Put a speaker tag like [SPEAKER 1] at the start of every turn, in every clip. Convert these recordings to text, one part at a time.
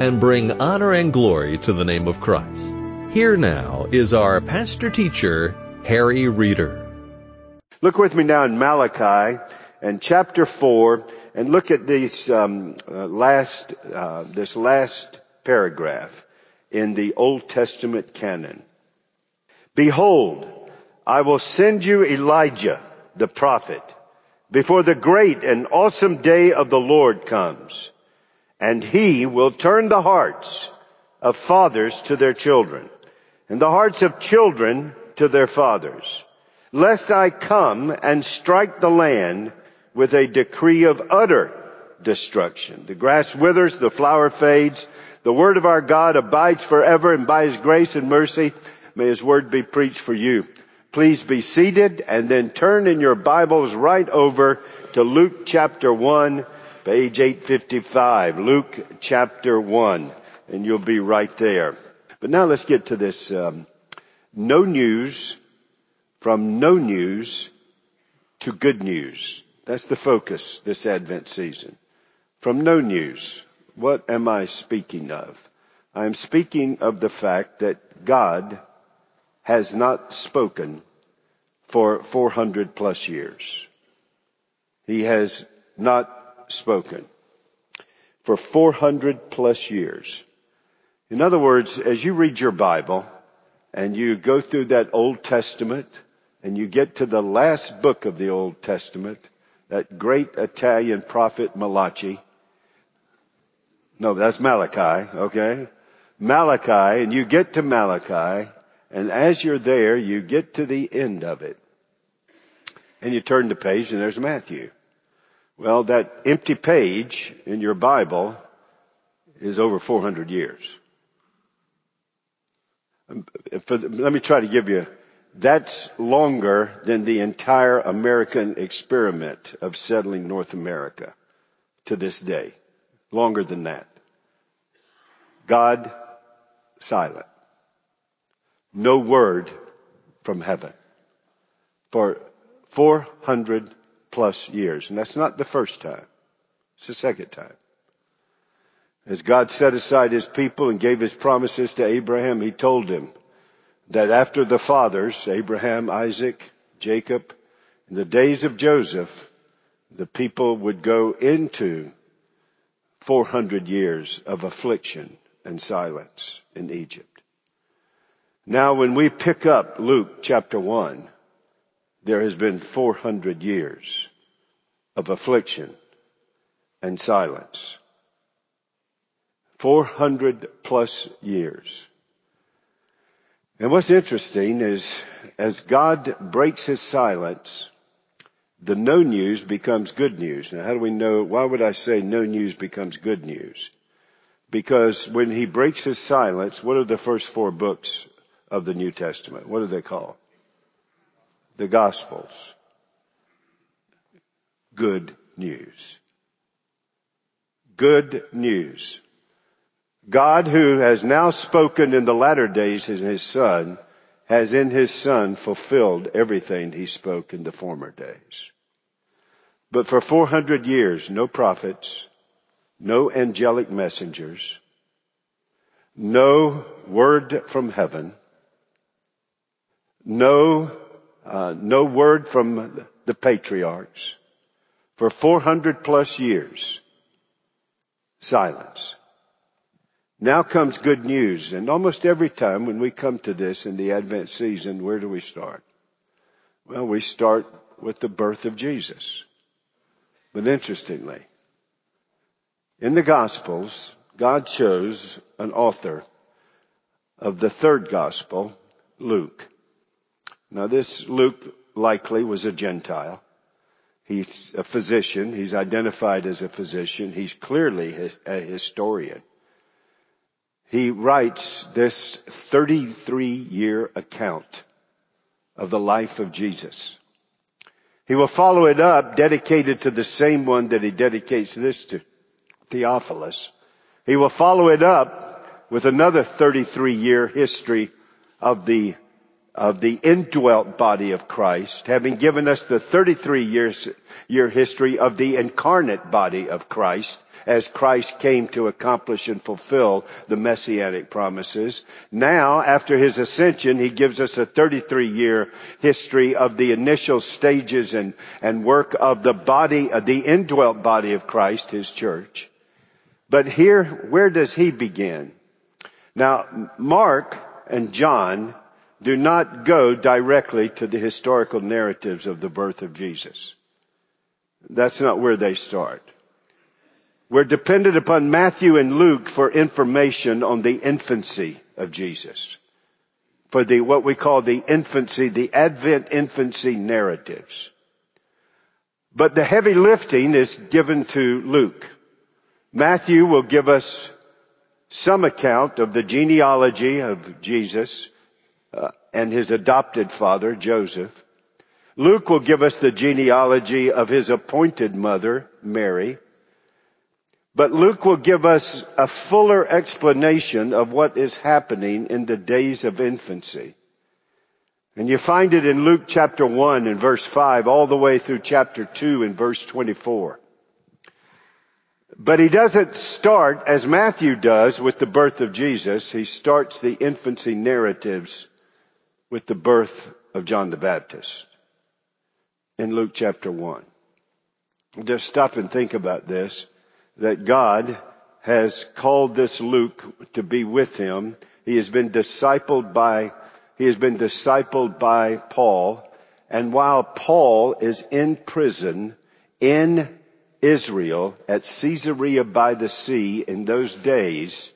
[SPEAKER 1] and bring honor and glory to the name of Christ. Here now is our pastor teacher, Harry Reeder.
[SPEAKER 2] Look with me now in Malachi and chapter 4 and look at this um, uh, last, uh, this last paragraph in the Old Testament canon. Behold, I will send you Elijah, the prophet, before the great and awesome day of the Lord comes and he will turn the hearts of fathers to their children and the hearts of children to their fathers, lest I come and strike the land with a decree of utter destruction. The grass withers, the flower fades, the word of our God abides forever and by his grace and mercy may his word be preached for you. Please be seated and then turn in your Bibles right over to Luke chapter 1 Page 855, Luke chapter 1, and you'll be right there. But now let's get to this, um, no news from no news to good news. That's the focus this Advent season. From no news, what am I speaking of? I am speaking of the fact that God has not spoken for 400 plus years. He has not spoken for 400 plus years. In other words, as you read your Bible and you go through that Old Testament and you get to the last book of the Old Testament, that great Italian prophet Malachi, no, that's Malachi, okay? Malachi, and you get to Malachi, and as you're there, you get to the end of it. And you turn the page and there's Matthew. Well, that empty page in your Bible is over 400 years. let me try to give you, that's longer than the entire American experiment of settling North America to this day. Longer than that. God silent. No word from heaven. For 400 plus years. And that's not the first time. It's the second time. As God set aside his people and gave his promises to Abraham, he told him that after the fathers, Abraham, Isaac, Jacob, in the days of Joseph, the people would go into 400 years of affliction and silence in Egypt. Now when we pick up Luke chapter 1, there has been 400 years of affliction and silence. 400 plus years. And what's interesting is as God breaks his silence, the no news becomes good news. Now how do we know, why would I say no news becomes good news? Because when he breaks his silence, what are the first four books of the New Testament? What are they called? The Gospels. Good news. Good news. God who has now spoken in the latter days in His Son has in His Son fulfilled everything He spoke in the former days. But for 400 years, no prophets, no angelic messengers, no word from heaven, no uh, no word from the patriarchs. For 400 plus years, silence. Now comes good news. And almost every time when we come to this in the Advent season, where do we start? Well, we start with the birth of Jesus. But interestingly, in the Gospels, God chose an author of the third Gospel, Luke. Now this Luke likely was a Gentile. He's a physician. He's identified as a physician. He's clearly a historian. he writes this 33 year account of the life of Jesus. He will follow it up dedicated to the same one that he dedicates this to, Theophilus. He will follow it up with another 33 year history of the of the indwelt body of Christ, having given us the 33 years, year history of the incarnate body of Christ, as Christ came to accomplish and fulfill the messianic promises. Now, after his ascension, he gives us a 33 year history of the initial stages and, and work of the body, of the indwelt body of Christ, his church. But here, where does he begin? Now, Mark and John do not go directly to the historical narratives of the birth of Jesus. That's not where they start. We're dependent upon Matthew and Luke for information on the infancy of Jesus. For the, what we call the infancy, the Advent infancy narratives. But the heavy lifting is given to Luke. Matthew will give us some account of the genealogy of Jesus uh, and his adopted father, Joseph. Luke will give us the genealogy of his appointed mother, Mary. But Luke will give us a fuller explanation of what is happening in the days of infancy. And you find it in Luke chapter 1 and verse 5 all the way through chapter 2 and verse 24. But he doesn't start as Matthew does with the birth of Jesus. He starts the infancy narratives with the birth of John the Baptist in Luke chapter 1. Just stop and think about this, that God has called this Luke to be with him. He has been discipled by, he has been discipled by Paul. And while Paul is in prison in Israel at Caesarea by the sea in those days,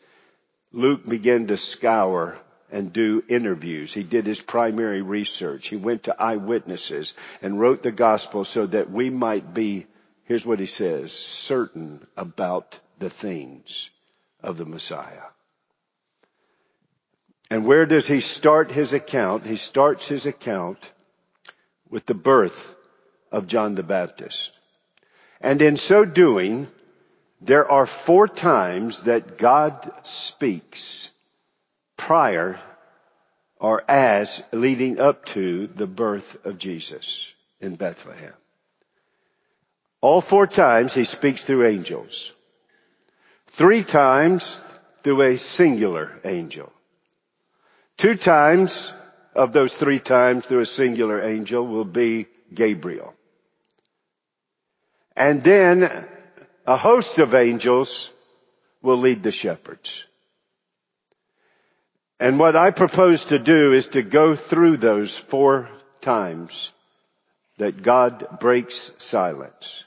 [SPEAKER 2] Luke began to scour and do interviews. He did his primary research. He went to eyewitnesses and wrote the gospel so that we might be, here's what he says, certain about the things of the Messiah. And where does he start his account? He starts his account with the birth of John the Baptist. And in so doing, there are four times that God speaks prior or as leading up to the birth of Jesus in Bethlehem. All four times he speaks through angels. Three times through a singular angel. Two times of those three times through a singular angel will be Gabriel. And then a host of angels will lead the shepherds. And what I propose to do is to go through those four times that God breaks silence.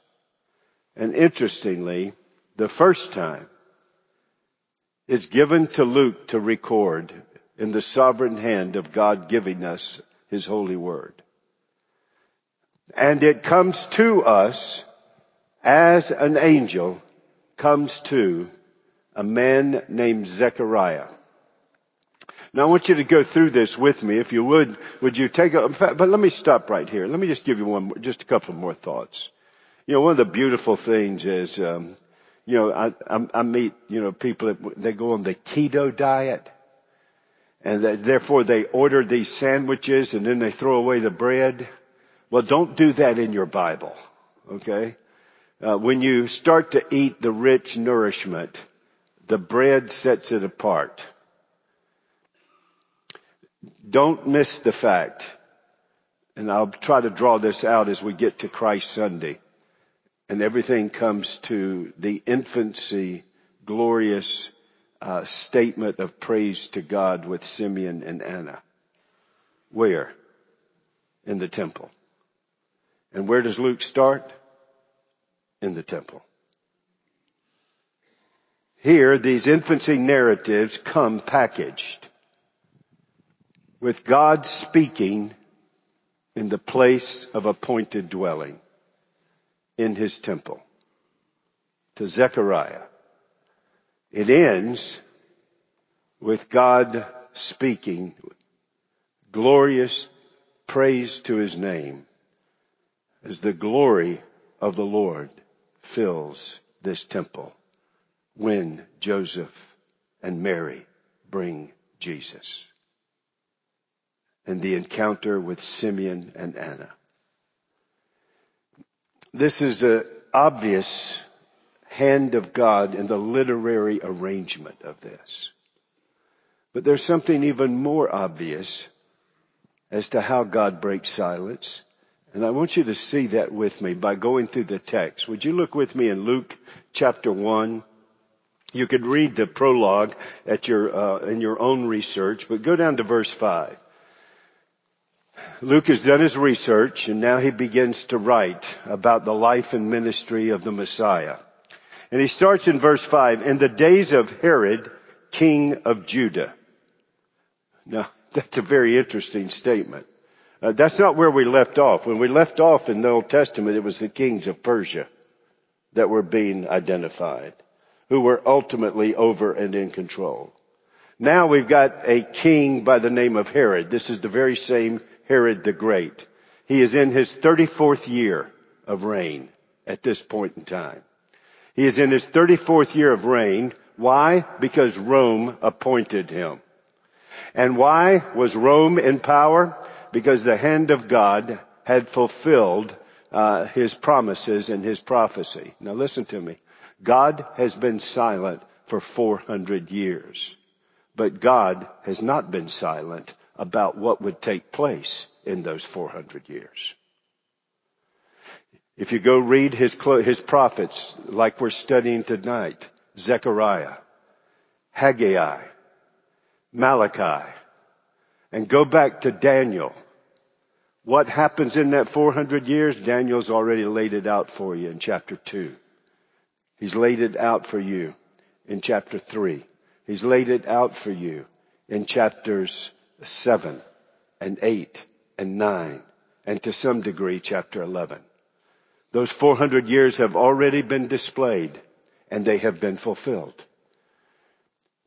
[SPEAKER 2] And interestingly, the first time is given to Luke to record in the sovereign hand of God giving us his holy word. And it comes to us as an angel comes to a man named Zechariah. Now I want you to go through this with me. If you would, would you take a, but let me stop right here. Let me just give you one, just a couple more thoughts. You know, one of the beautiful things is, um, you know, I, I, I meet, you know, people that they go on the keto diet and that therefore they order these sandwiches and then they throw away the bread. Well, don't do that in your Bible. Okay. Uh, when you start to eat the rich nourishment, the bread sets it apart. Don't miss the fact, and I'll try to draw this out as we get to Christ Sunday, and everything comes to the infancy, glorious uh, statement of praise to God with Simeon and Anna. Where? In the temple. And where does Luke start? In the temple. Here, these infancy narratives come packaged with God speaking in the place of appointed dwelling in his temple to Zechariah. It ends with God speaking glorious praise to his name as the glory of the Lord fills this temple when Joseph and Mary bring Jesus. And the encounter with Simeon and Anna. This is an obvious hand of God in the literary arrangement of this. But there's something even more obvious as to how God breaks silence. And I want you to see that with me by going through the text. Would you look with me in Luke chapter 1? You could read the prologue at your, uh, in your own research, but go down to verse 5. Luke has done his research and now he begins to write about the life and ministry of the Messiah. And he starts in verse 5, in the days of Herod, king of Judah. Now, that's a very interesting statement. Uh, that's not where we left off. When we left off in the Old Testament, it was the kings of Persia that were being identified, who were ultimately over and in control. Now we've got a king by the name of Herod. This is the very same Herod the Great. He is in his 34th year of reign at this point in time. He is in his 34th year of reign. Why? Because Rome appointed him. And why was Rome in power? Because the hand of God had fulfilled uh, his promises and his prophecy. Now listen to me. God has been silent for 400 years, but God has not been silent about what would take place in those 400 years. If you go read his, his prophets, like we're studying tonight, Zechariah, Haggai, Malachi, and go back to Daniel, what happens in that 400 years? Daniel's already laid it out for you in chapter 2. He's laid it out for you in chapter 3. He's laid it out for you in chapters 7 and 8 and 9 and to some degree chapter 11. Those 400 years have already been displayed and they have been fulfilled.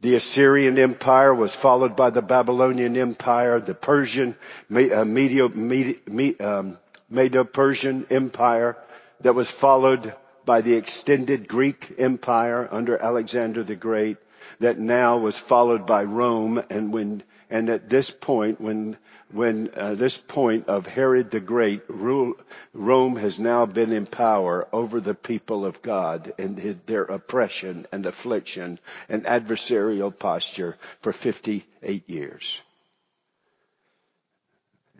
[SPEAKER 2] The Assyrian Empire was followed by the Babylonian Empire, the Persian, uh, um, Medo-Persian Empire that was followed by the extended Greek Empire under Alexander the Great that now was followed by Rome and when and at this point, when when uh, this point of Herod the Great, rule, Rome has now been in power over the people of God and their oppression and affliction and adversarial posture for 58 years.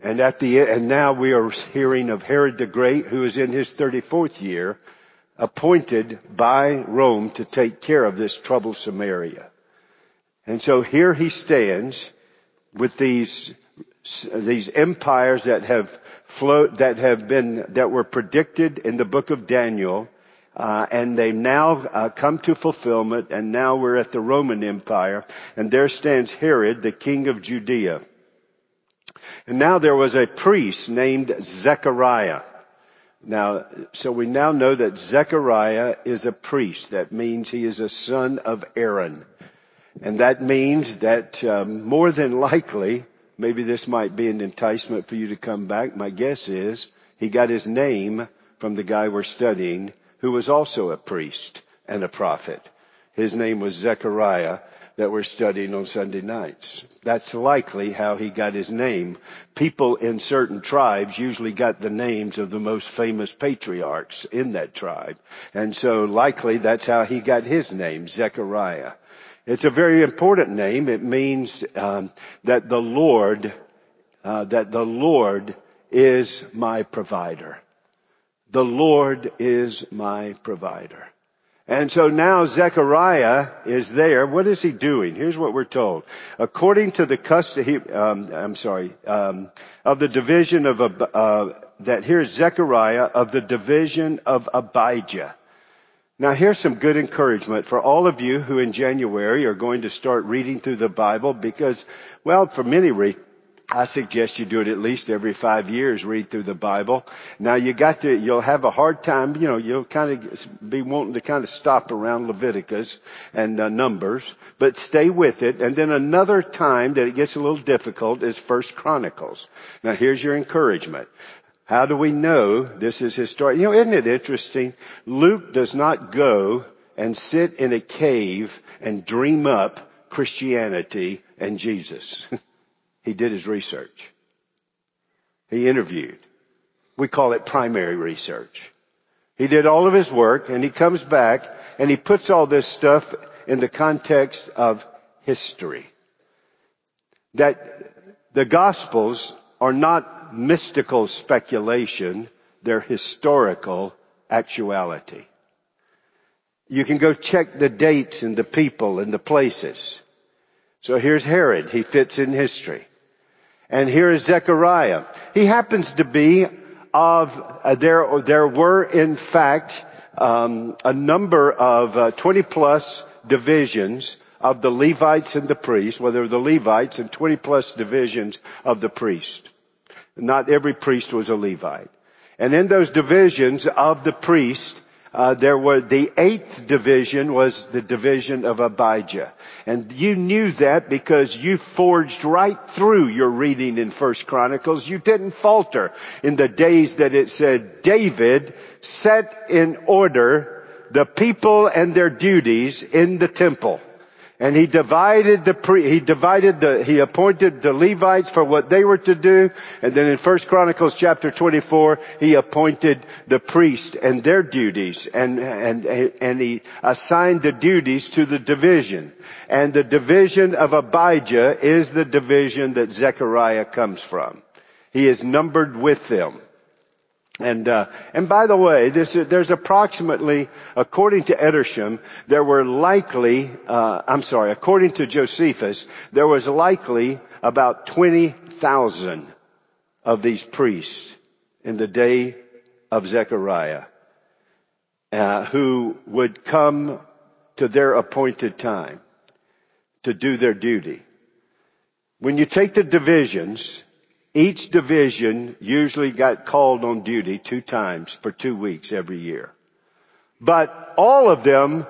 [SPEAKER 2] And at the and now we are hearing of Herod the Great, who is in his 34th year, appointed by Rome to take care of this troublesome area. And so here he stands with these these empires that have flowed, that have been that were predicted in the book of Daniel, uh, and they now uh, come to fulfillment. And now we're at the Roman Empire, and there stands Herod, the king of Judea. And now there was a priest named Zechariah. Now, so we now know that Zechariah is a priest. That means he is a son of Aaron. And that means that um, more than likely, maybe this might be an enticement for you to come back. My guess is he got his name from the guy we're studying who was also a priest and a prophet. His name was Zechariah that we're studying on Sunday nights. That's likely how he got his name. People in certain tribes usually got the names of the most famous patriarchs in that tribe. And so likely that's how he got his name, Zechariah. It's a very important name. It means um, that the Lord, uh, that the Lord is my provider. The Lord is my provider. And so now Zechariah is there. What is he doing? Here's what we're told. According to the custom, um, I'm sorry, um, of the division of uh, that here's Zechariah of the division of Abijah. Now here's some good encouragement for all of you who in January are going to start reading through the Bible because, well, for many re- I suggest you do it at least every five years, read through the Bible. Now you got to, you'll have a hard time, you know, you'll kind of be wanting to kind of stop around Leviticus and uh, Numbers, but stay with it. And then another time that it gets a little difficult is First Chronicles. Now here's your encouragement. How do we know this is historic? You know, isn't it interesting? Luke does not go and sit in a cave and dream up Christianity and Jesus. He did his research. He interviewed. We call it primary research. He did all of his work and he comes back and he puts all this stuff in the context of history. That the gospels are not mystical speculation, they're historical actuality. You can go check the dates and the people and the places. So here's Herod. He fits in history. And here is Zechariah. He happens to be of, uh, there, there were in fact, um, a number of uh, 20 plus divisions of the Levites and the priests, whether the Levites and 20 plus divisions of the priest. Not every priest was a Levite. And in those divisions of the priest, uh, there were the eighth division was the division of Abijah. And you knew that because you forged right through your reading in First Chronicles. You didn't falter in the days that it said David set in order the people and their duties in the temple. And he divided the pre, he divided the, he appointed the Levites for what they were to do. And then in First Chronicles chapter 24, he appointed the priests and their duties and, and, and he assigned the duties to the division. And the division of Abijah is the division that Zechariah comes from. He is numbered with them. And uh, and by the way, this, there's approximately, according to Edersheim, there were likely, uh, I'm sorry, according to Josephus, there was likely about twenty thousand of these priests in the day of Zechariah, uh, who would come to their appointed time to do their duty. When you take the divisions, each division usually got called on duty two times for two weeks every year. But all of them,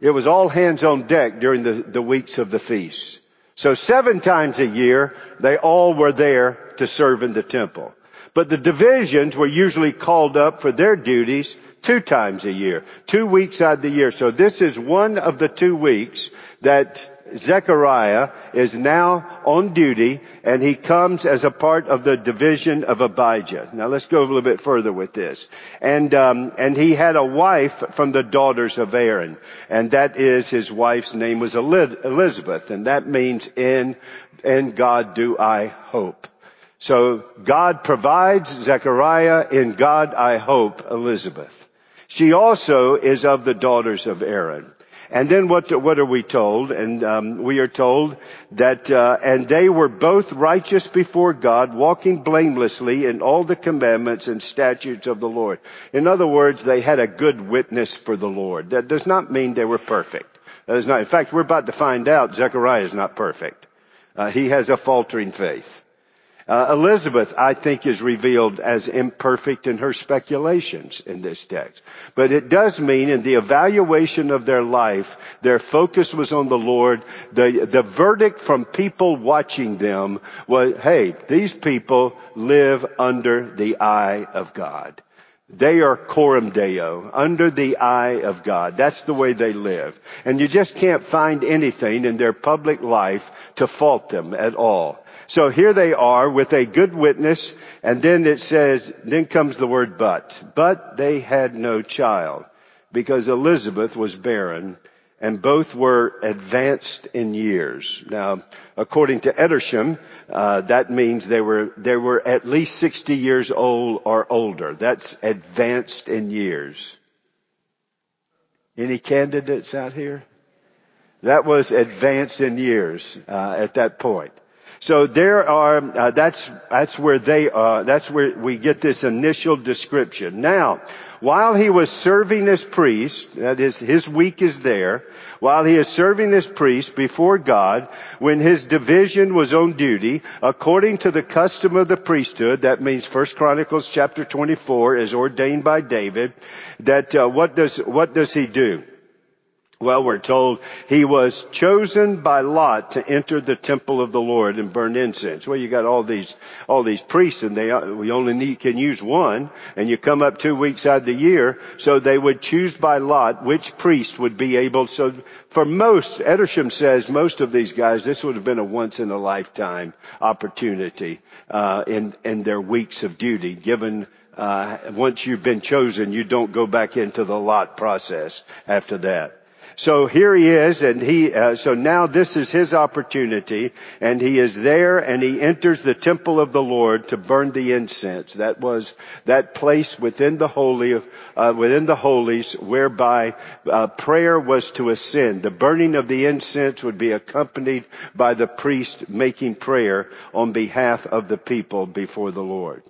[SPEAKER 2] it was all hands on deck during the, the weeks of the feast. So seven times a year, they all were there to serve in the temple. But the divisions were usually called up for their duties two times a year, two weeks out of the year. So this is one of the two weeks that Zechariah is now on duty and he comes as a part of the division of Abijah. Now let's go a little bit further with this. And, um, and he had a wife from the daughters of Aaron and that is his wife's name was Elizabeth and that means in, in God do I hope. So God provides Zechariah, in God I hope Elizabeth. She also is of the daughters of Aaron. And then what, what are we told? And um, we are told that, uh, and they were both righteous before God, walking blamelessly in all the commandments and statutes of the Lord. In other words, they had a good witness for the Lord. That does not mean they were perfect. That is not. In fact, we're about to find out Zechariah is not perfect. Uh, he has a faltering faith. Uh, Elizabeth, I think, is revealed as imperfect in her speculations in this text. But it does mean in the evaluation of their life, their focus was on the Lord. The, the verdict from people watching them was, hey, these people live under the eye of God. They are coram deo, under the eye of God. That's the way they live. And you just can't find anything in their public life to fault them at all. So here they are with a good witness, and then it says, then comes the word but. But they had no child, because Elizabeth was barren, and both were advanced in years. Now, according to Edersheim, uh, that means they were they were at least 60 years old or older. That's advanced in years. Any candidates out here? That was advanced in years uh, at that point. So there are, uh, that's, that's where they are, that's where we get this initial description. Now, while he was serving as priest, that is, his week is there, while he is serving as priest before God, when his division was on duty, according to the custom of the priesthood, that means 1 Chronicles chapter 24 is ordained by David, that uh, what does, what does he do? Well, we're told he was chosen by Lot to enter the temple of the Lord and burn incense. Well, you got all these, all these priests and they, we only need, can use one and you come up two weeks out of the year. So they would choose by Lot which priest would be able. So for most, Edersheim says most of these guys, this would have been a once in a lifetime opportunity, uh, in, in their weeks of duty given uh, once you've been chosen, you don't go back into the lot process after that. So here he is, and he. Uh, so now this is his opportunity, and he is there, and he enters the temple of the Lord to burn the incense. That was that place within the holy, uh, within the holies, whereby uh, prayer was to ascend. The burning of the incense would be accompanied by the priest making prayer on behalf of the people before the Lord.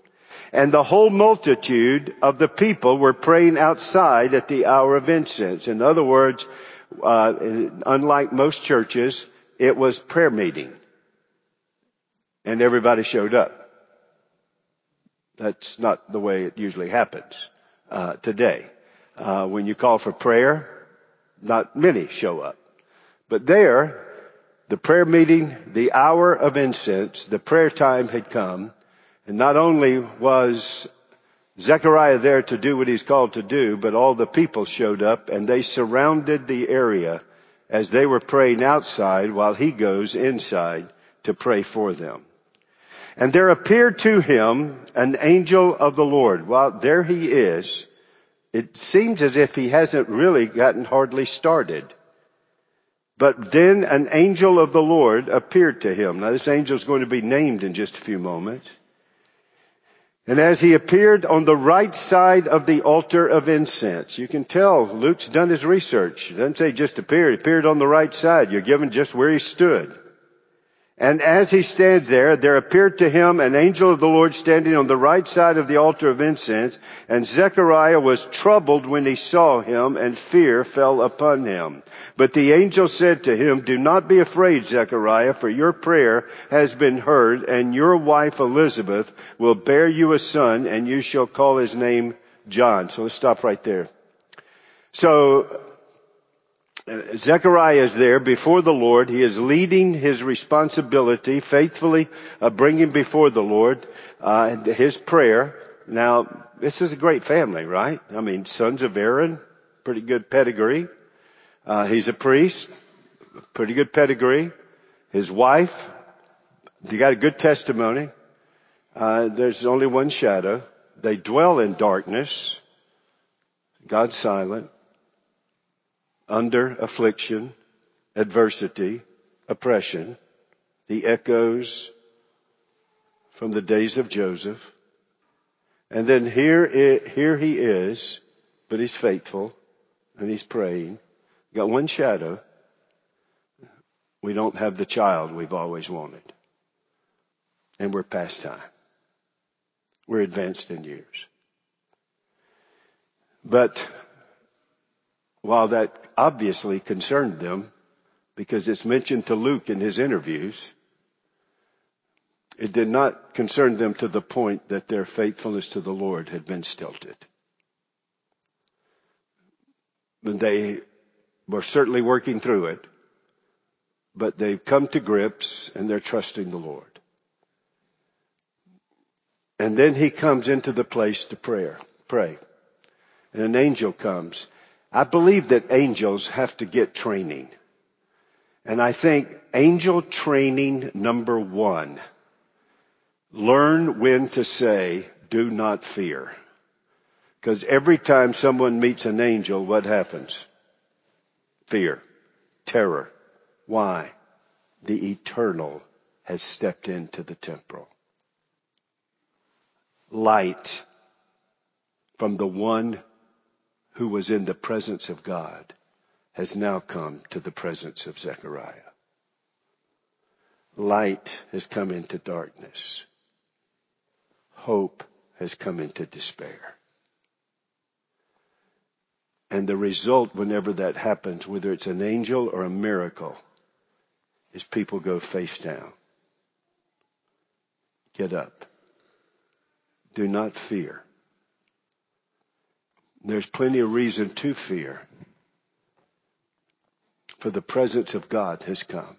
[SPEAKER 2] And the whole multitude of the people were praying outside at the hour of incense. In other words, uh, unlike most churches, it was prayer meeting. And everybody showed up. That's not the way it usually happens uh, today. Uh, when you call for prayer, not many show up. But there, the prayer meeting, the hour of incense, the prayer time had come, and not only was Zechariah there to do what he's called to do, but all the people showed up and they surrounded the area as they were praying outside while he goes inside to pray for them. And there appeared to him an angel of the Lord. Well, there he is, it seems as if he hasn't really gotten hardly started. But then an angel of the Lord appeared to him. Now this angel is going to be named in just a few moments. And as he appeared on the right side of the altar of incense, you can tell Luke's done his research. Doesn't say just appeared, appeared on the right side. You're given just where he stood. And as he stands there, there appeared to him an angel of the Lord standing on the right side of the altar of incense, and Zechariah was troubled when he saw him, and fear fell upon him. But the angel said to him, Do not be afraid, Zechariah, for your prayer has been heard, and your wife Elizabeth will bear you a son, and you shall call his name John. So let's stop right there. So Zechariah is there before the Lord. He is leading his responsibility faithfully, uh, bringing before the Lord uh, his prayer. Now, this is a great family, right? I mean, sons of Aaron, pretty good pedigree. Uh, he's a priest, pretty good pedigree. His wife, he got a good testimony. Uh, there's only one shadow. They dwell in darkness. God's silent under affliction, adversity, oppression, the echoes from the days of Joseph. And then here, it, here he is, but he's faithful and he's praying. Got one shadow. We don't have the child we've always wanted. And we're past time. We're advanced in years. But while that obviously concerned them, because it's mentioned to Luke in his interviews, it did not concern them to the point that their faithfulness to the Lord had been stilted. And they were certainly working through it, but they've come to grips and they're trusting the Lord. And then he comes into the place to prayer, pray. And an angel comes I believe that angels have to get training. And I think angel training number one, learn when to say, do not fear. Because every time someone meets an angel, what happens? Fear, terror. Why? The eternal has stepped into the temporal. Light from the one who was in the presence of God has now come to the presence of Zechariah. Light has come into darkness. Hope has come into despair. And the result, whenever that happens, whether it's an angel or a miracle, is people go face down. Get up. Do not fear. There's plenty of reason to fear. For the presence of God has come.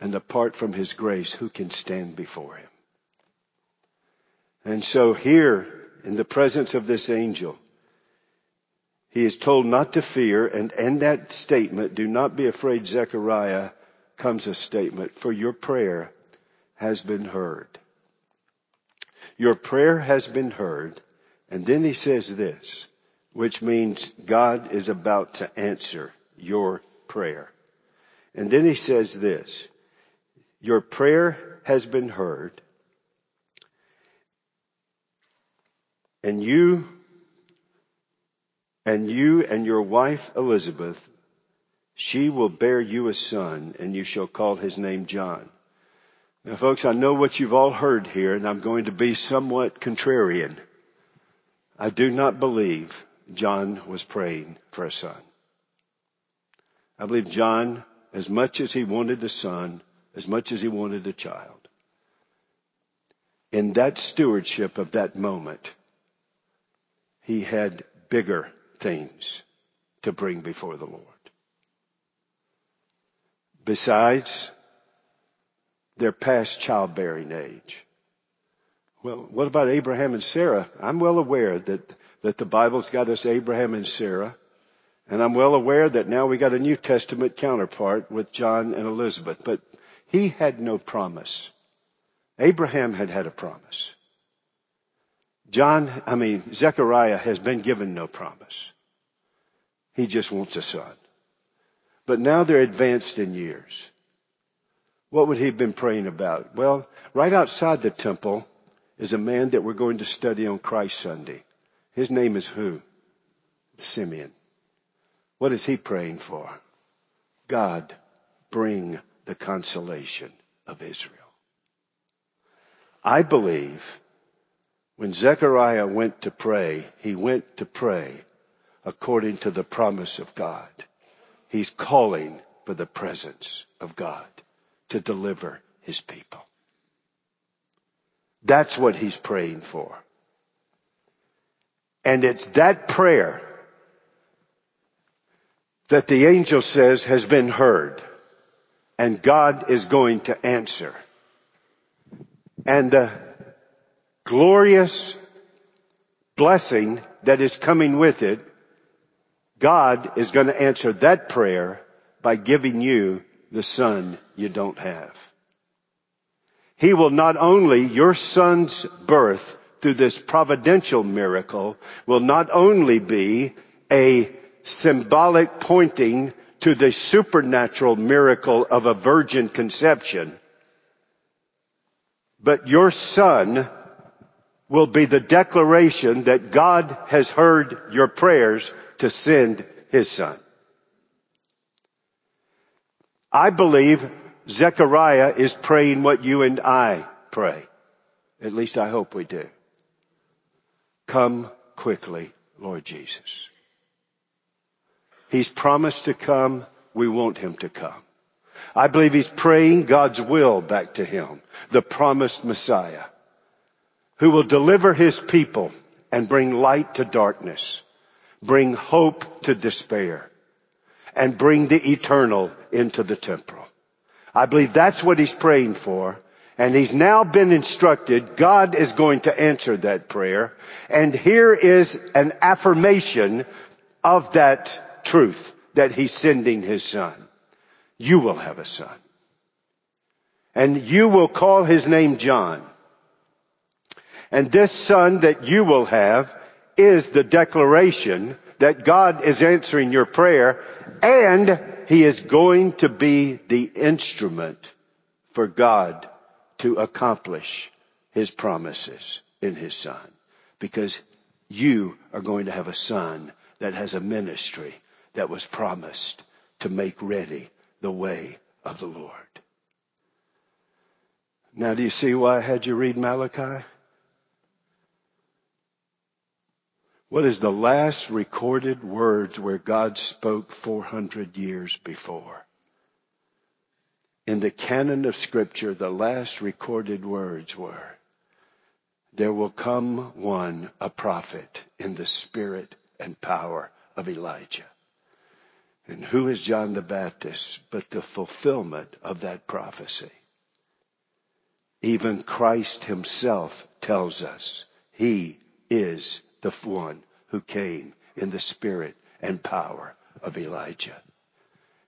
[SPEAKER 2] And apart from His grace, who can stand before Him? And so here, in the presence of this angel, he is told not to fear, and in that statement, do not be afraid, Zechariah, comes a statement, for your prayer has been heard. Your prayer has been heard, and then he says this, which means God is about to answer your prayer. And then he says this, your prayer has been heard, and you and you and your wife Elizabeth, she will bear you a son, and you shall call his name John. Now folks, I know what you've all heard here, and I'm going to be somewhat contrarian. I do not believe John was praying for a son. I believe John, as much as he wanted a son, as much as he wanted a child, in that stewardship of that moment, he had bigger things to bring before the Lord. Besides, their past childbearing age. Well, what about Abraham and Sarah? I'm well aware that, that the Bible's got us Abraham and Sarah. And I'm well aware that now we got a New Testament counterpart with John and Elizabeth. But he had no promise. Abraham had had a promise. John, I mean, Zechariah has been given no promise. He just wants a son. But now they're advanced in years. What would he have been praying about? Well, right outside the temple, is a man that we're going to study on Christ Sunday. His name is who? Simeon. What is he praying for? God, bring the consolation of Israel. I believe when Zechariah went to pray, he went to pray according to the promise of God. He's calling for the presence of God to deliver his people. That's what he's praying for. And it's that prayer that the angel says has been heard and God is going to answer. And the glorious blessing that is coming with it, God is going to answer that prayer by giving you the son you don't have. He will not only, your son's birth through this providential miracle will not only be a symbolic pointing to the supernatural miracle of a virgin conception, but your son will be the declaration that God has heard your prayers to send his son. I believe Zechariah is praying what you and I pray. At least I hope we do. Come quickly, Lord Jesus. He's promised to come. We want him to come. I believe he's praying God's will back to him, the promised Messiah, who will deliver his people and bring light to darkness, bring hope to despair, and bring the eternal into the temporal. I believe that's what he's praying for. And he's now been instructed, God is going to answer that prayer. And here is an affirmation of that truth that he's sending his son. You will have a son. And you will call his name John. And this son that you will have is the declaration that God is answering your prayer and he is going to be the instrument for God to accomplish his promises in his son. Because you are going to have a son that has a ministry that was promised to make ready the way of the Lord. Now do you see why I had you read Malachi? What is the last recorded words where God spoke 400 years before? In the canon of scripture, the last recorded words were, there will come one, a prophet, in the spirit and power of Elijah. And who is John the Baptist but the fulfillment of that prophecy? Even Christ himself tells us he is the one who came in the spirit and power of Elijah.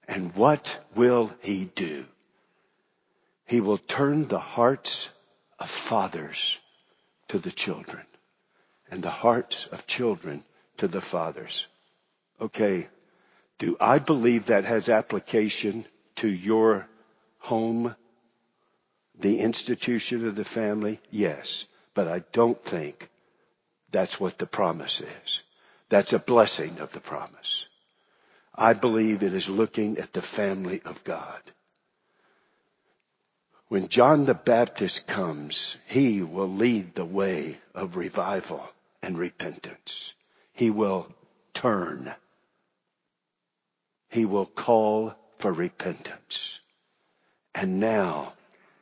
[SPEAKER 2] And what will he do? He will turn the hearts of fathers to the children and the hearts of children to the fathers. Okay. Do I believe that has application to your home, the institution of the family? Yes. But I don't think that's what the promise is. That's a blessing of the promise. I believe it is looking at the family of God. When John the Baptist comes, he will lead the way of revival and repentance. He will turn. He will call for repentance. And now,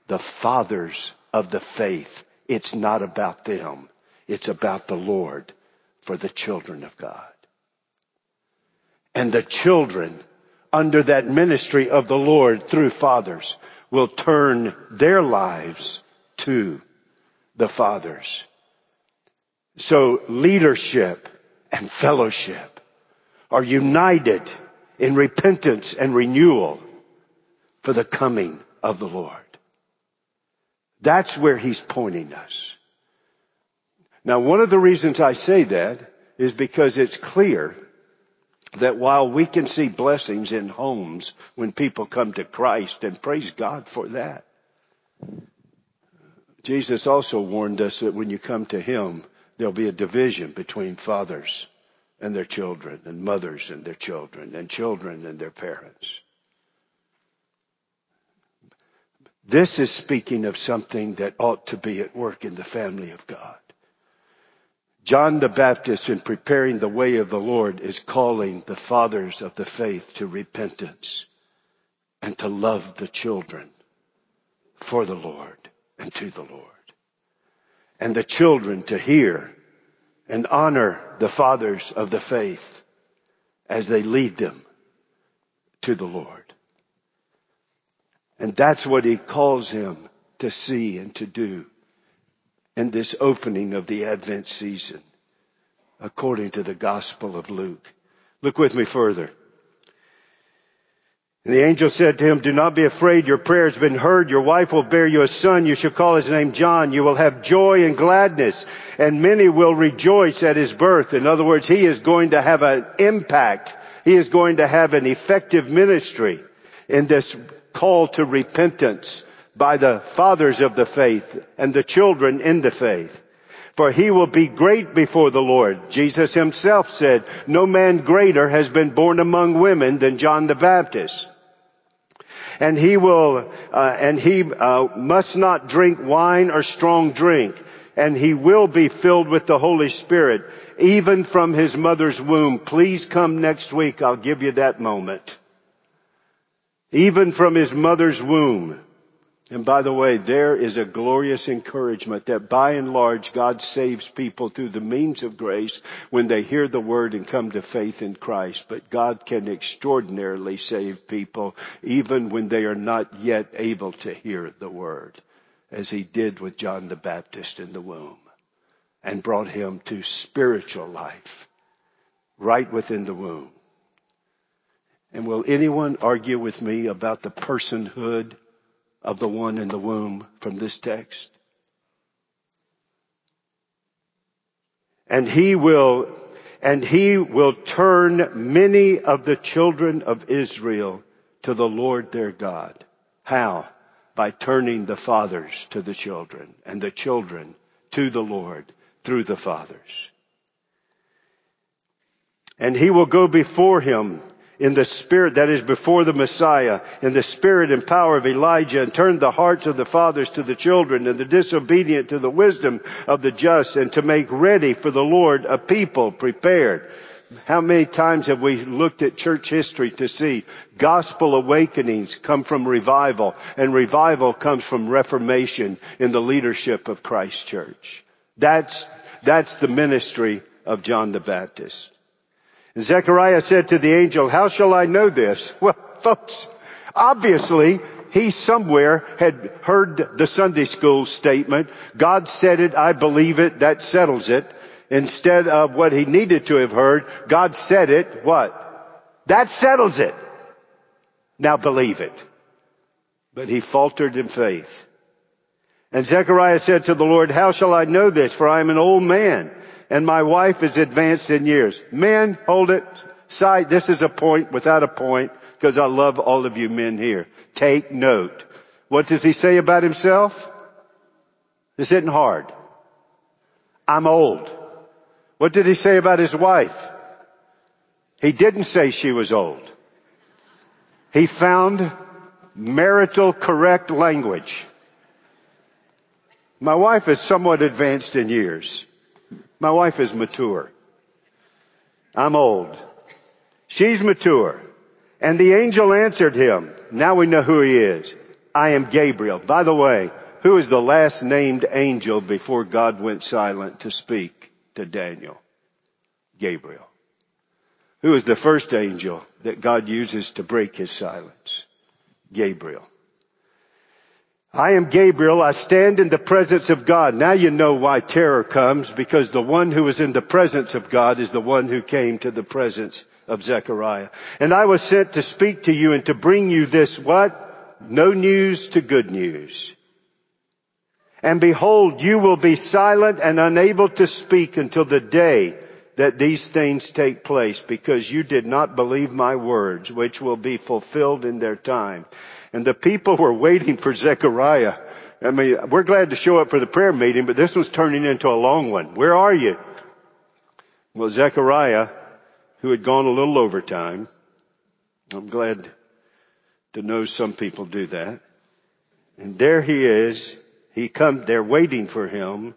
[SPEAKER 2] the fathers of the faith, it's not about them. It's about the Lord for the children of God. And the children under that ministry of the Lord through fathers will turn their lives to the fathers. So leadership and fellowship are united in repentance and renewal for the coming of the Lord. That's where he's pointing us. Now, one of the reasons I say that is because it's clear that while we can see blessings in homes when people come to Christ and praise God for that, Jesus also warned us that when you come to Him, there'll be a division between fathers and their children and mothers and their children and children and their parents. This is speaking of something that ought to be at work in the family of God. John the Baptist, in preparing the way of the Lord, is calling the fathers of the faith to repentance and to love the children for the Lord and to the Lord. And the children to hear and honor the fathers of the faith as they lead them to the Lord. And that's what he calls him to see and to do in this opening of the Advent season according to the Gospel of Luke. Look with me further. And the angel said to him, do not be afraid. Your prayer has been heard. Your wife will bear you a son. You shall call his name John. You will have joy and gladness and many will rejoice at his birth. In other words, he is going to have an impact. He is going to have an effective ministry in this call to repentance by the fathers of the faith and the children in the faith. For he will be great before the Lord. Jesus himself said, no man greater has been born among women than John the Baptist. And he will, uh, and he uh, must not drink wine or strong drink. And he will be filled with the Holy Spirit, even from his mother's womb. Please come next week. I'll give you that moment. Even from his mother's womb. And by the way, there is a glorious encouragement that by and large God saves people through the means of grace when they hear the word and come to faith in Christ. But God can extraordinarily save people even when they are not yet able to hear the word, as he did with John the Baptist in the womb and brought him to spiritual life right within the womb. And will anyone argue with me about the personhood of the one in the womb from this text. And he will, and he will turn many of the children of Israel to the Lord their God. How? By turning the fathers to the children and the children to the Lord through the fathers. And he will go before him in the spirit that is before the Messiah, in the spirit and power of Elijah, and turned the hearts of the fathers to the children, and the disobedient to the wisdom of the just, and to make ready for the Lord a people prepared. How many times have we looked at church history to see gospel awakenings come from revival, and revival comes from reformation in the leadership of Christ Church? That's, that's the ministry of John the Baptist. Zechariah said to the angel, how shall I know this? Well, folks, obviously he somewhere had heard the Sunday school statement, God said it, I believe it, that settles it. Instead of what he needed to have heard, God said it, what? That settles it. Now believe it. But he faltered in faith. And Zechariah said to the Lord, how shall I know this? For I am an old man and my wife is advanced in years. Men, hold it. Side, this is a point without a point because I love all of you men here. Take note. What does he say about himself? This isn't hard. I'm old. What did he say about his wife? He didn't say she was old. He found marital correct language. My wife is somewhat advanced in years. My wife is mature. I'm old. She's mature. And the angel answered him. Now we know who he is. I am Gabriel. By the way, who is the last named angel before God went silent to speak to Daniel? Gabriel. Who is the first angel that God uses to break his silence? Gabriel. I am Gabriel. I stand in the presence of God. Now you know why terror comes because the one who is in the presence of God is the one who came to the presence of Zechariah. And I was sent to speak to you and to bring you this what? No news to good news. And behold, you will be silent and unable to speak until the day that these things take place because you did not believe my words, which will be fulfilled in their time. And the people were waiting for Zechariah. I mean, we're glad to show up for the prayer meeting, but this was turning into a long one. Where are you? Well, Zechariah, who had gone a little overtime, I'm glad to know some people do that. And there he is. He come, they're waiting for him.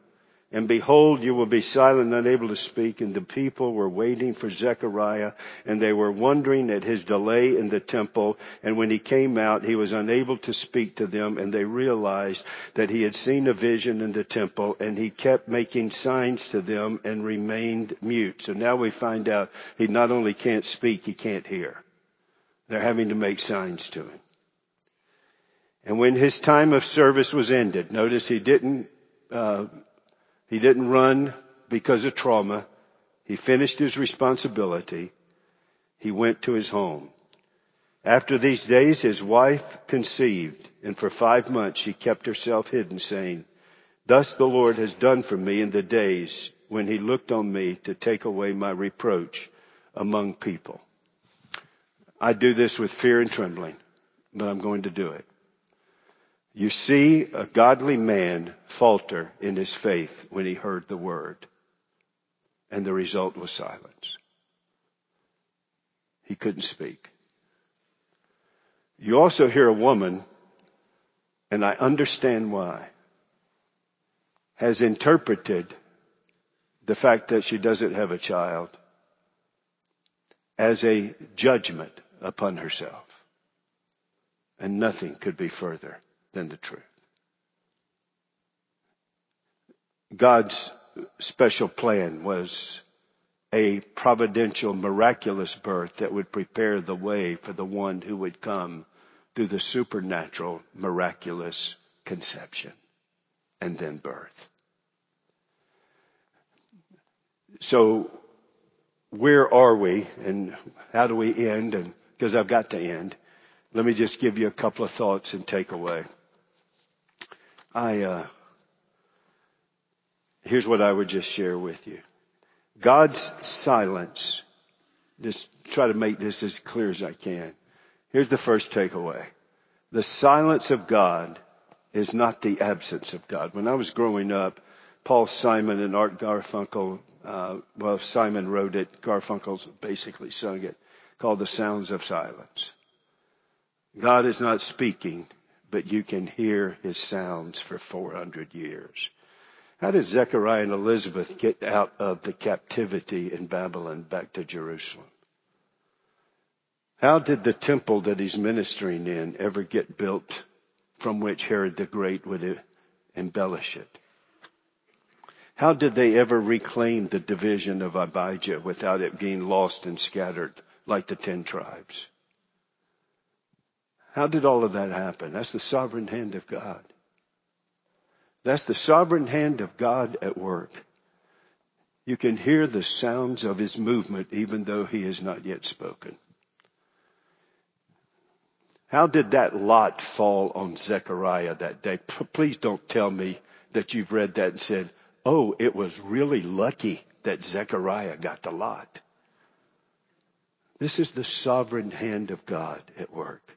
[SPEAKER 2] And behold, you will be silent, unable to speak. And the people were waiting for Zechariah and they were wondering at his delay in the temple. And when he came out, he was unable to speak to them and they realized that he had seen a vision in the temple and he kept making signs to them and remained mute. So now we find out he not only can't speak, he can't hear. They're having to make signs to him. And when his time of service was ended, notice he didn't, uh, he didn't run because of trauma. He finished his responsibility. He went to his home. After these days, his wife conceived, and for five months she kept herself hidden, saying, Thus the Lord has done for me in the days when he looked on me to take away my reproach among people. I do this with fear and trembling, but I'm going to do it. You see a godly man falter in his faith when he heard the word. And the result was silence. He couldn't speak. You also hear a woman, and I understand why, has interpreted the fact that she doesn't have a child as a judgment upon herself. And nothing could be further than the truth. God's special plan was a providential, miraculous birth that would prepare the way for the one who would come through the supernatural, miraculous conception and then birth. So where are we and how do we end? And because I've got to end, let me just give you a couple of thoughts and take away. I, uh, here's what I would just share with you. God's silence, just try to make this as clear as I can. Here's the first takeaway. The silence of God is not the absence of God. When I was growing up, Paul Simon and Art Garfunkel, uh, well, Simon wrote it, Garfunkel basically sung it. called the sounds of silence. God is not speaking, but you can hear his sounds for 400 years. How did Zechariah and Elizabeth get out of the captivity in Babylon back to Jerusalem? How did the temple that he's ministering in ever get built from which Herod the Great would embellish it? How did they ever reclaim the division of Abijah without it being lost and scattered like the ten tribes? How did all of that happen? That's the sovereign hand of God. That's the sovereign hand of God at work. You can hear the sounds of his movement even though he has not yet spoken. How did that lot fall on Zechariah that day? Please don't tell me that you've read that and said, oh, it was really lucky that Zechariah got the lot. This is the sovereign hand of God at work.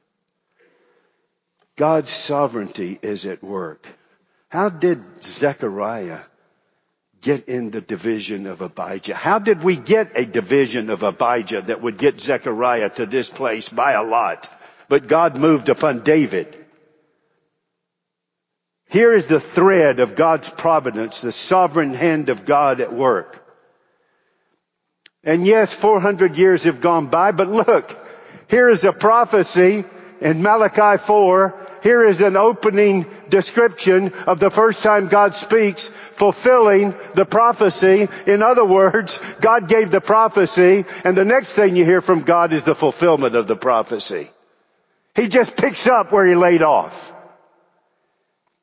[SPEAKER 2] God's sovereignty is at work. How did Zechariah get in the division of Abijah? How did we get a division of Abijah that would get Zechariah to this place by a lot? But God moved upon David. Here is the thread of God's providence, the sovereign hand of God at work. And yes, 400 years have gone by, but look, here is a prophecy in Malachi 4 here is an opening description of the first time God speaks, fulfilling the prophecy. In other words, God gave the prophecy, and the next thing you hear from God is the fulfillment of the prophecy. He just picks up where he laid off.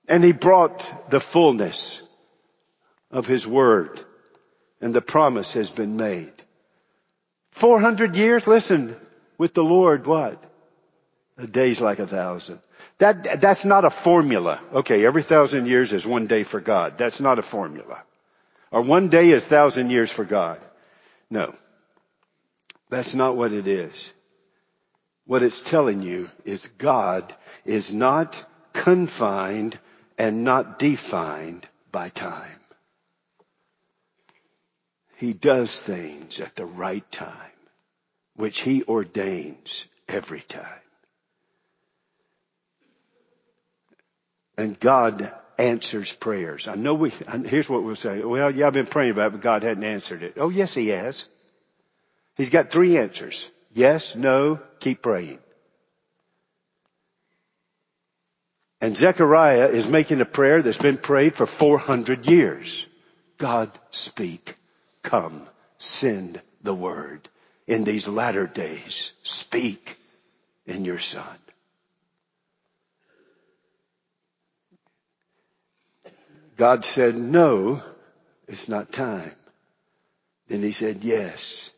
[SPEAKER 2] And he brought the fullness of his word, and the promise has been made. 400 years, listen, with the Lord, what? A day's like a thousand. That, that's not a formula. Okay, every thousand years is one day for God. That's not a formula. Or one day is thousand years for God. No. That's not what it is. What it's telling you is God is not confined and not defined by time. He does things at the right time, which he ordains every time. And God answers prayers. I know we, here's what we'll say. Well, yeah, I've been praying about it, but God hadn't answered it. Oh, yes, He has. He's got three answers. Yes, no, keep praying. And Zechariah is making a prayer that's been prayed for 400 years. God speak, come, send the word. In these latter days, speak in your son. God said, no, it's not time. Then he said, yes.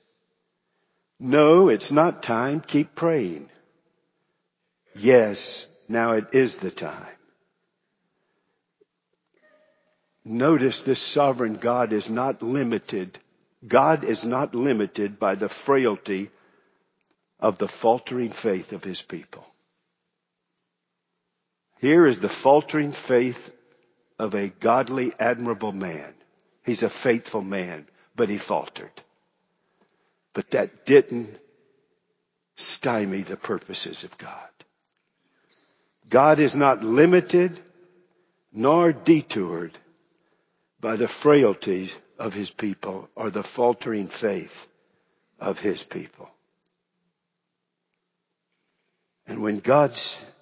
[SPEAKER 2] No, it's not time. Keep praying. Yes, now it is the time. Notice this sovereign God is not limited. God is not limited by the frailty of the faltering faith of his people. Here is the faltering faith of a godly, admirable man. He's a faithful man, but he faltered. But that didn't stymie the purposes of God. God is not limited nor detoured by the frailties of his people or the faltering faith of his people. And when God's,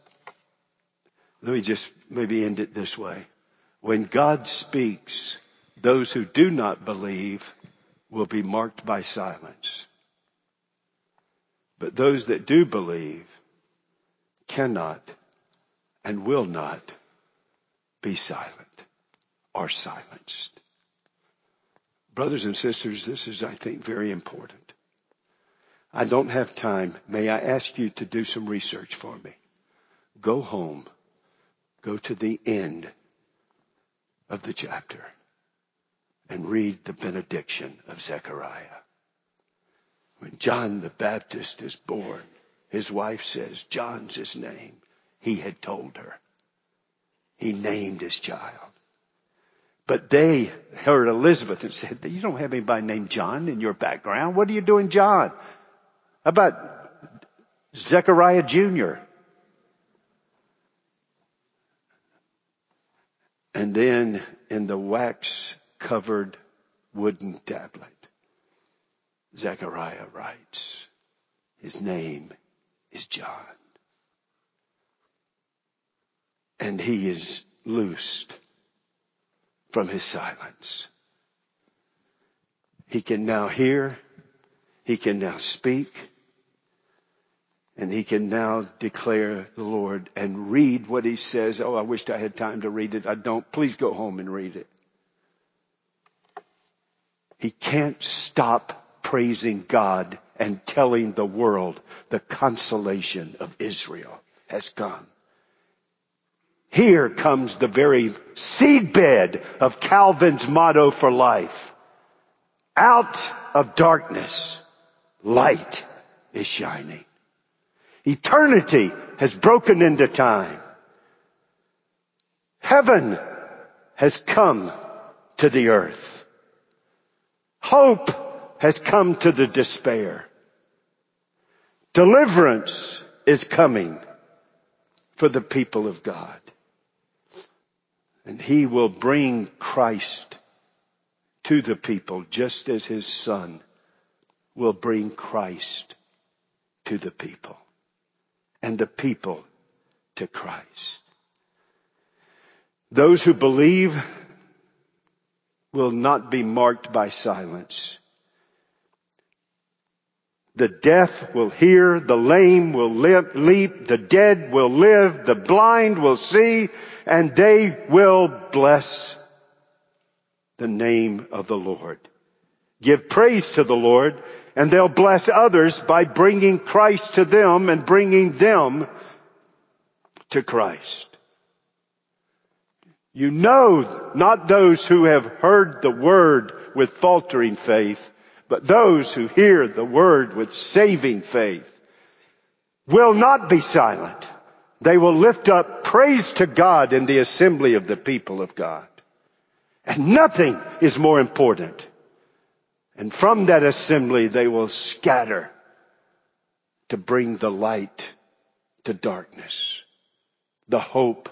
[SPEAKER 2] let me just maybe end it this way. When God speaks, those who do not believe will be marked by silence. But those that do believe cannot and will not be silent or silenced. Brothers and sisters, this is, I think, very important. I don't have time. May I ask you to do some research for me? Go home. Go to the end of the chapter and read the benediction of Zechariah. When John the Baptist is born, his wife says, John's his name. He had told her. He named his child. But they heard Elizabeth and said, you don't have anybody named John in your background. What are you doing, John? How about Zechariah Jr.? And then in the wax covered wooden tablet, Zechariah writes, his name is John. And he is loosed from his silence. He can now hear. He can now speak. And he can now declare the Lord and read what he says. Oh, I wished I had time to read it. I don't. Please go home and read it. He can't stop praising God and telling the world the consolation of Israel has come. Here comes the very seedbed of Calvin's motto for life. Out of darkness, light is shining. Eternity has broken into time. Heaven has come to the earth. Hope has come to the despair. Deliverance is coming for the people of God. And he will bring Christ to the people just as his son will bring Christ to the people and the people to Christ. Those who believe will not be marked by silence. The deaf will hear, the lame will leap, the dead will live, the blind will see, and they will bless the name of the Lord. Give praise to the Lord and they'll bless others by bringing Christ to them and bringing them to Christ. You know not those who have heard the word with faltering faith, but those who hear the word with saving faith will not be silent. They will lift up praise to God in the assembly of the people of God. And nothing is more important and from that assembly they will scatter to bring the light to darkness, the hope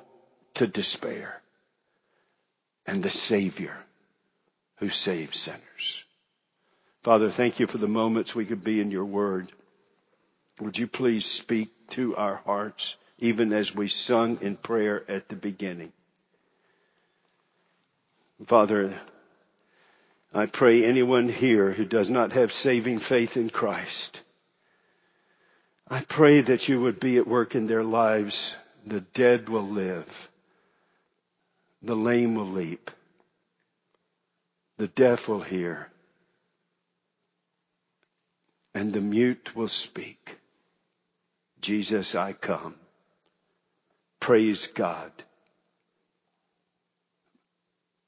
[SPEAKER 2] to despair, and the Savior who saves sinners. Father, thank you for the moments we could be in your word. Would you please speak to our hearts, even as we sung in prayer at the beginning? Father, I pray anyone here who does not have saving faith in Christ, I pray that you would be at work in their lives. The dead will live. The lame will leap. The deaf will hear. And the mute will speak. Jesus, I come. Praise God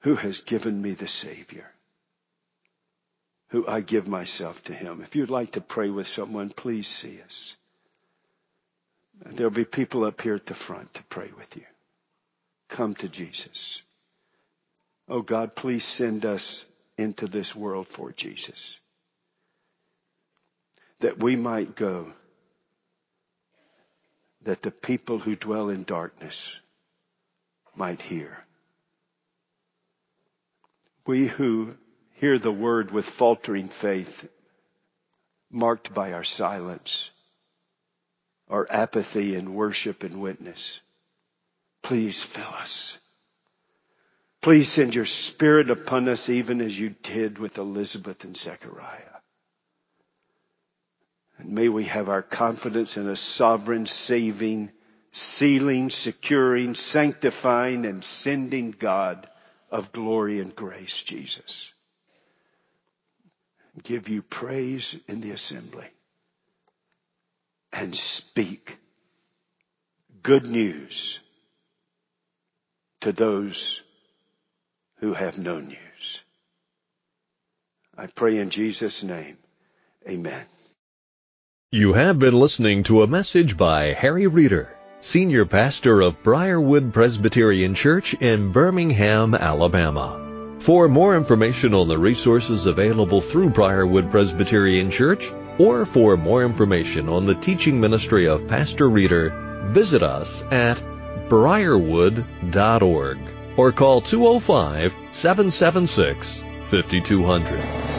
[SPEAKER 2] who has given me the Savior who I give myself to him. If you'd like to pray with someone, please see us. There'll be people up here at the front to pray with you. Come to Jesus. Oh God, please send us into this world for Jesus. That we might go. That the people who dwell in darkness might hear. We who hear the word with faltering faith, marked by our silence, our apathy in worship and witness. Please fill us. Please send your spirit upon us even as you did with Elizabeth and Zechariah. And may we have our confidence in a sovereign, saving, sealing, securing, sanctifying, and sending God of glory and grace, Jesus give you praise in the assembly and speak good news to those who have no news. I pray in Jesus' name. Amen.
[SPEAKER 1] You have been listening to a message by Harry Reeder, Senior Pastor of Briarwood Presbyterian Church in Birmingham, Alabama. For more information on the resources available through Briarwood Presbyterian Church, Or for more information on the teaching ministry of Pastor Reeder, visit us at briarwood.org or call 205 776 5200.